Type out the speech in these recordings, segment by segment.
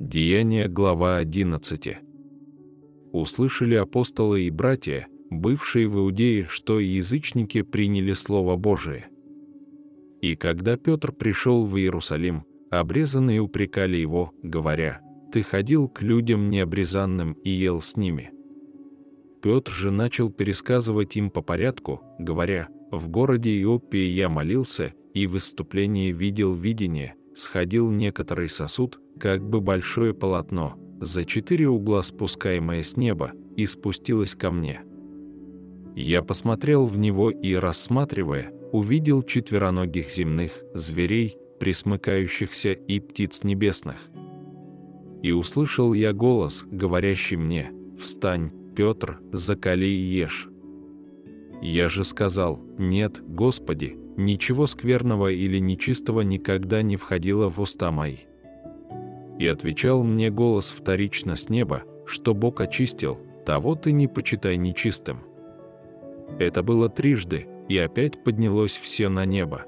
Деяние, глава 11. Услышали апостолы и братья, бывшие в Иудее, что язычники приняли Слово Божие. И когда Петр пришел в Иерусалим, обрезанные упрекали его, говоря, «Ты ходил к людям необрезанным и ел с ними». Петр же начал пересказывать им по порядку, говоря, «В городе Иопии я молился, и в выступлении видел видение, сходил некоторый сосуд, как бы большое полотно, за четыре угла спускаемое с неба, и спустилось ко мне. Я посмотрел в него и, рассматривая, увидел четвероногих земных, зверей, присмыкающихся и птиц небесных. И услышал я голос, говорящий мне, «Встань, Петр, закали и ешь». Я же сказал, «Нет, Господи, ничего скверного или нечистого никогда не входило в уста мои». И отвечал мне голос вторично с неба, что Бог очистил, того ты не почитай нечистым. Это было трижды, и опять поднялось все на небо.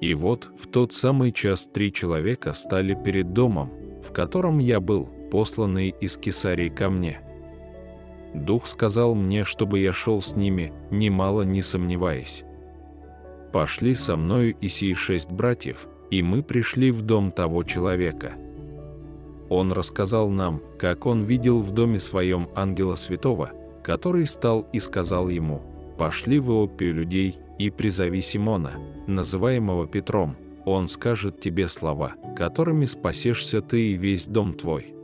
И вот в тот самый час три человека стали перед домом, в котором я был, посланный из Кесарии ко мне – Дух сказал мне, чтобы я шел с ними, немало не сомневаясь. Пошли со мною и сии шесть братьев, и мы пришли в дом того человека. Он рассказал нам, как он видел в доме своем ангела святого, который стал и сказал ему, «Пошли в Иопию людей и призови Симона, называемого Петром, он скажет тебе слова, которыми спасешься ты и весь дом твой».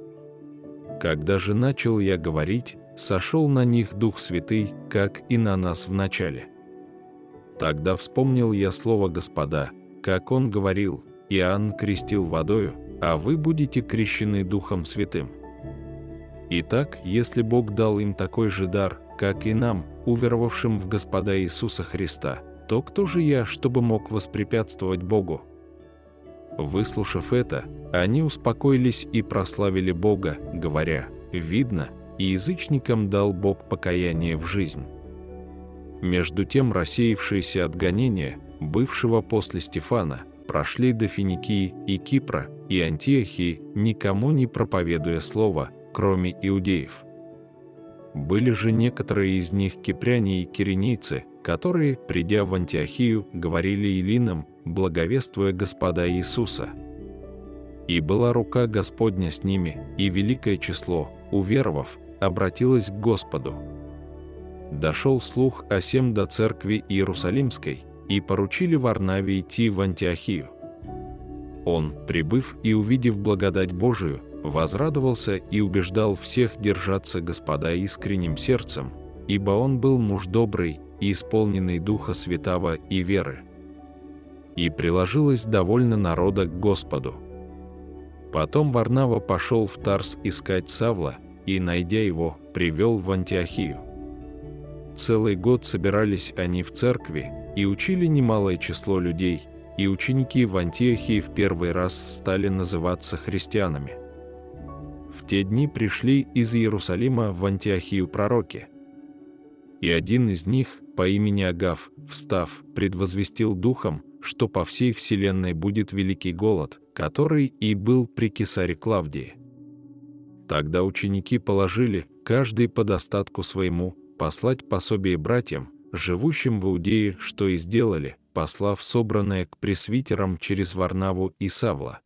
Когда же начал я говорить, сошел на них Дух Святый, как и на нас в начале. Тогда вспомнил я слово Господа, как он говорил, Иоанн крестил водою, а вы будете крещены Духом Святым. Итак, если Бог дал им такой же дар, как и нам, уверовавшим в Господа Иисуса Христа, то кто же я, чтобы мог воспрепятствовать Богу? Выслушав это, они успокоились и прославили Бога, говоря, «Видно, и язычникам дал Бог покаяние в жизнь. Между тем рассеявшиеся от гонения, бывшего после Стефана, прошли до Финикии и Кипра и Антиохии, никому не проповедуя слова, кроме иудеев. Были же некоторые из них кипряне и киренейцы, которые, придя в Антиохию, говорили Илинам, благовествуя Господа Иисуса. И была рука Господня с ними, и великое число, уверовав, обратилась к Господу. Дошел слух о сем до церкви Иерусалимской, и поручили Варнаве идти в Антиохию. Он, прибыв и увидев благодать Божию, возрадовался и убеждал всех держаться Господа искренним сердцем, ибо он был муж добрый и исполненный Духа Святого и веры. И приложилось довольно народа к Господу. Потом Варнава пошел в Тарс искать Савла – и, найдя его, привел в Антиохию. Целый год собирались они в церкви и учили немалое число людей, и ученики в Антиохии в первый раз стали называться христианами. В те дни пришли из Иерусалима в Антиохию пророки. И один из них, по имени Агав, встав, предвозвестил духом, что по всей вселенной будет великий голод, который и был при кесаре Клавдии. Тогда ученики положили, каждый по достатку своему, послать пособие братьям, живущим в Иудее, что и сделали, послав собранное к пресвитерам через Варнаву и Савла.